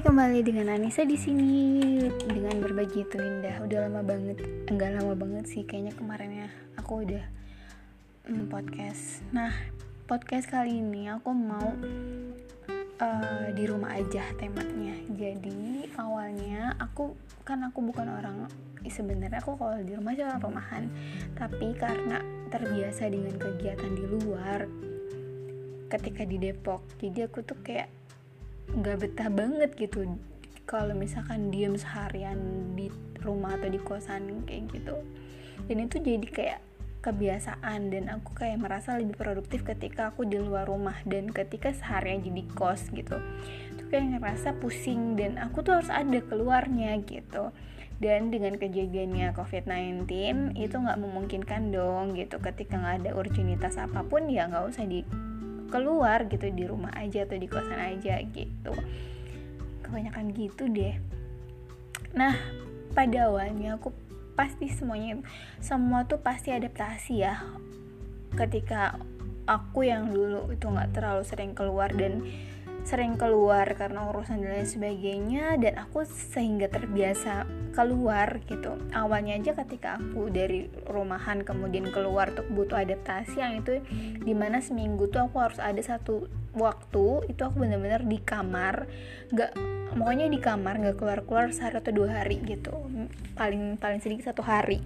Kembali dengan Anissa di sini dengan berbagi itu indah. Udah lama banget, enggak lama banget sih kayaknya kemarin ya. Aku udah mm, podcast. Nah, podcast kali ini aku mau uh, di rumah aja temanya. Jadi awalnya aku kan aku bukan orang sebenarnya aku kalau di rumah aja orang rumahan, tapi karena terbiasa dengan kegiatan di luar ketika di Depok, jadi aku tuh kayak nggak betah banget gitu. Kalau misalkan diem seharian di rumah atau di kosan kayak gitu dan itu jadi kayak kebiasaan dan aku kayak merasa lebih produktif ketika aku di luar rumah dan ketika seharian jadi kos gitu. Itu kayak ngerasa pusing dan aku tuh harus ada keluarnya gitu. Dan dengan kejadiannya COVID-19 itu nggak memungkinkan dong gitu. Ketika nggak ada urgenitas apa pun ya nggak usah di keluar gitu di rumah aja atau di kosan aja gitu. Kebanyakan gitu deh. Nah pada awalnya aku pasti semuanya semua tuh pasti adaptasi ya. Ketika aku yang dulu itu nggak terlalu sering keluar dan sering keluar karena urusan dan lain sebagainya dan aku sehingga terbiasa keluar gitu. Awalnya aja ketika aku dari rumahan kemudian keluar tuh butuh adaptasi yang itu di mana seminggu tuh aku harus ada satu waktu itu aku bener-bener di kamar nggak pokoknya di kamar nggak keluar-keluar sehari atau dua hari gitu. Paling paling sedikit satu hari.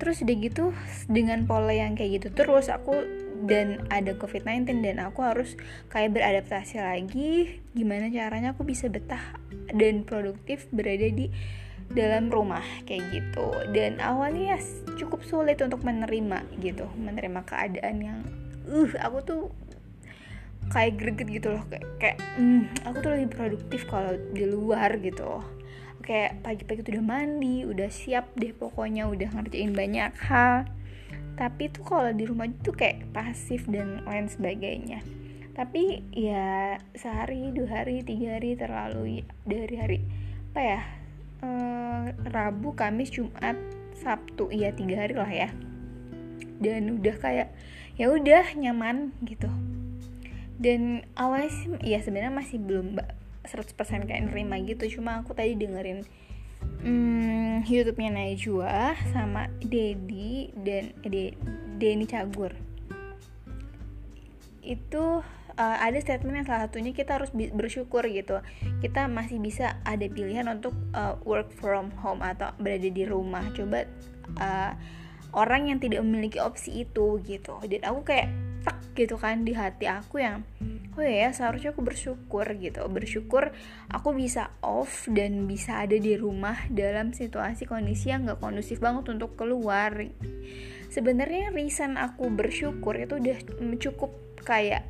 Terus udah gitu dengan pola yang kayak gitu terus aku dan ada COVID-19 dan aku harus kayak beradaptasi lagi gimana caranya aku bisa betah dan produktif berada di dalam rumah kayak gitu. Dan awalnya ya cukup sulit untuk menerima gitu menerima keadaan yang uh aku tuh kayak greget gitu loh kayak, kayak mm, aku tuh lebih produktif kalau di luar gitu. Kayak pagi-pagi tuh udah mandi udah siap deh pokoknya udah ngerjain banyak hal tapi tuh kalau di rumah tuh kayak pasif dan lain sebagainya. Tapi ya sehari dua hari tiga hari terlalu ya, dari hari apa ya e, Rabu Kamis Jumat Sabtu iya tiga hari lah ya. Dan udah kayak ya udah nyaman gitu. Dan awalnya sih ya sebenarnya masih belum 100% kayak nerima gitu. Cuma aku tadi dengerin hmm, YouTube-nya Najwa sama Dedi dan eh, Denny Cagur. Itu uh, ada statement yang salah satunya kita harus bersyukur gitu. Kita masih bisa ada pilihan untuk uh, work from home atau berada di rumah. Coba uh, orang yang tidak memiliki opsi itu gitu. Dan aku kayak gitu kan di hati aku yang oh ya seharusnya aku bersyukur gitu. Bersyukur aku bisa off dan bisa ada di rumah dalam situasi kondisi yang gak kondusif banget untuk keluar. Sebenarnya reason aku bersyukur itu udah cukup kayak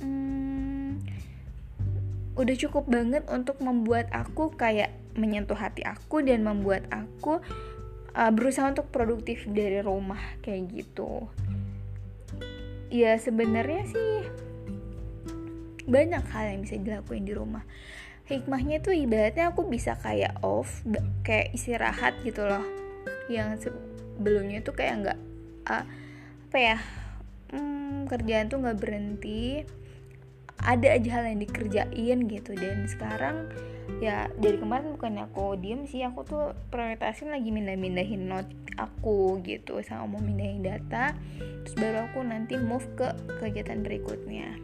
hmm, udah cukup banget untuk membuat aku kayak menyentuh hati aku dan membuat aku uh, berusaha untuk produktif dari rumah kayak gitu ya sebenarnya sih banyak hal yang bisa dilakuin di rumah. Hikmahnya tuh ibaratnya aku bisa kayak off kayak istirahat gitu loh. Yang sebelumnya tuh kayak nggak uh, apa ya hmm, kerjaan tuh nggak berhenti ada aja hal yang dikerjain gitu. Dan sekarang ya dari kemarin bukannya aku diem sih aku tuh prioritasin lagi mindah-mindahin note aku gitu sama mau mindahin data. Terus baru aku nanti move ke kegiatan berikutnya.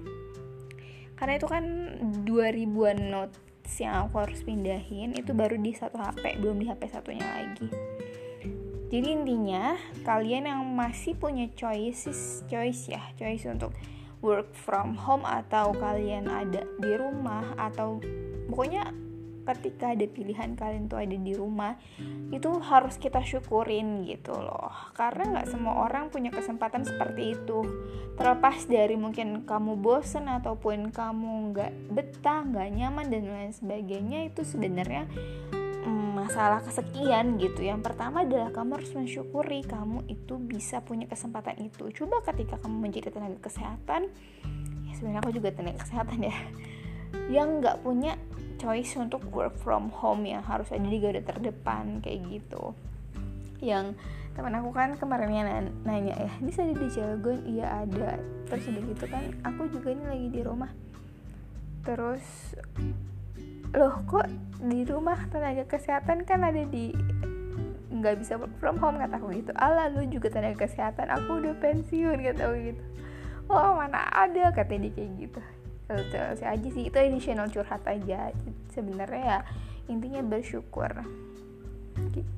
Karena itu kan 2000-an notes yang aku harus pindahin itu baru di satu HP belum di HP satunya lagi. Jadi intinya kalian yang masih punya choices choice ya choice untuk work from home atau kalian ada di rumah atau pokoknya ketika ada pilihan kalian tuh ada di rumah itu harus kita syukurin gitu loh. Karena nggak semua orang punya kesempatan seperti itu. Terlepas dari mungkin kamu bosen ataupun kamu nggak betah nggak nyaman dan lain sebagainya itu sebenarnya masalah kesekian gitu. Yang pertama adalah kamu harus mensyukuri kamu itu bisa punya kesempatan itu. Coba ketika kamu menjadi tenaga kesehatan ya sebenarnya aku juga tenaga kesehatan ya yang nggak punya choice untuk work from home yang harus ada di garda terdepan kayak gitu. Yang teman aku kan kemarinnya nanya ya ini saya di Cilegon iya ada. Terus udah gitu kan aku juga ini lagi di rumah. Terus loh kok di rumah tenaga kesehatan kan ada di nggak bisa work from home kata aku gitu ala lu juga tenaga kesehatan aku udah pensiun kata aku gitu. Oh mana ada kata dia kayak gitu. Terus aja sih itu additional curhat aja. Sebenarnya ya intinya bersyukur.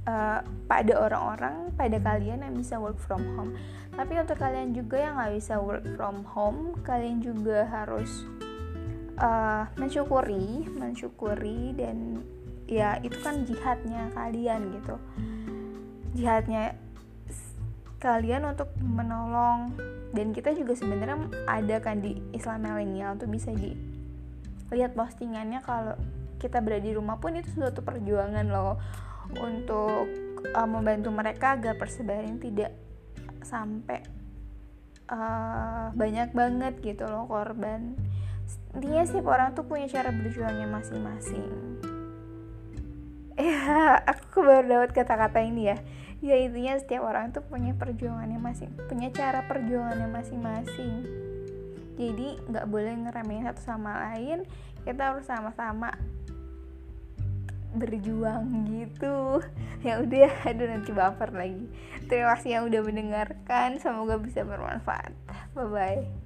Uh, pada orang-orang pada kalian yang bisa work from home. Tapi untuk kalian juga yang nggak bisa work from home kalian juga harus uh, mensyukuri mensyukuri dan ya itu kan jihadnya kalian gitu. Jihadnya kalian untuk menolong. Dan kita juga sebenarnya ada kan di Islam milenial tuh bisa di lihat postingannya kalau kita berada di rumah pun itu suatu perjuangan loh untuk uh, membantu mereka agar persebaran tidak sampai uh, banyak banget gitu loh korban intinya sih orang tuh punya cara berjuangnya masing-masing. Ya aku baru dapat kata-kata ini ya. Ya intinya setiap orang tuh punya perjuangannya masing punya cara perjuangannya masing-masing. Jadi nggak boleh ngeremehin satu sama lain. Kita harus sama-sama berjuang gitu. Ya udah aduh nanti baper lagi. Terima kasih yang udah mendengarkan. Semoga bisa bermanfaat. Bye bye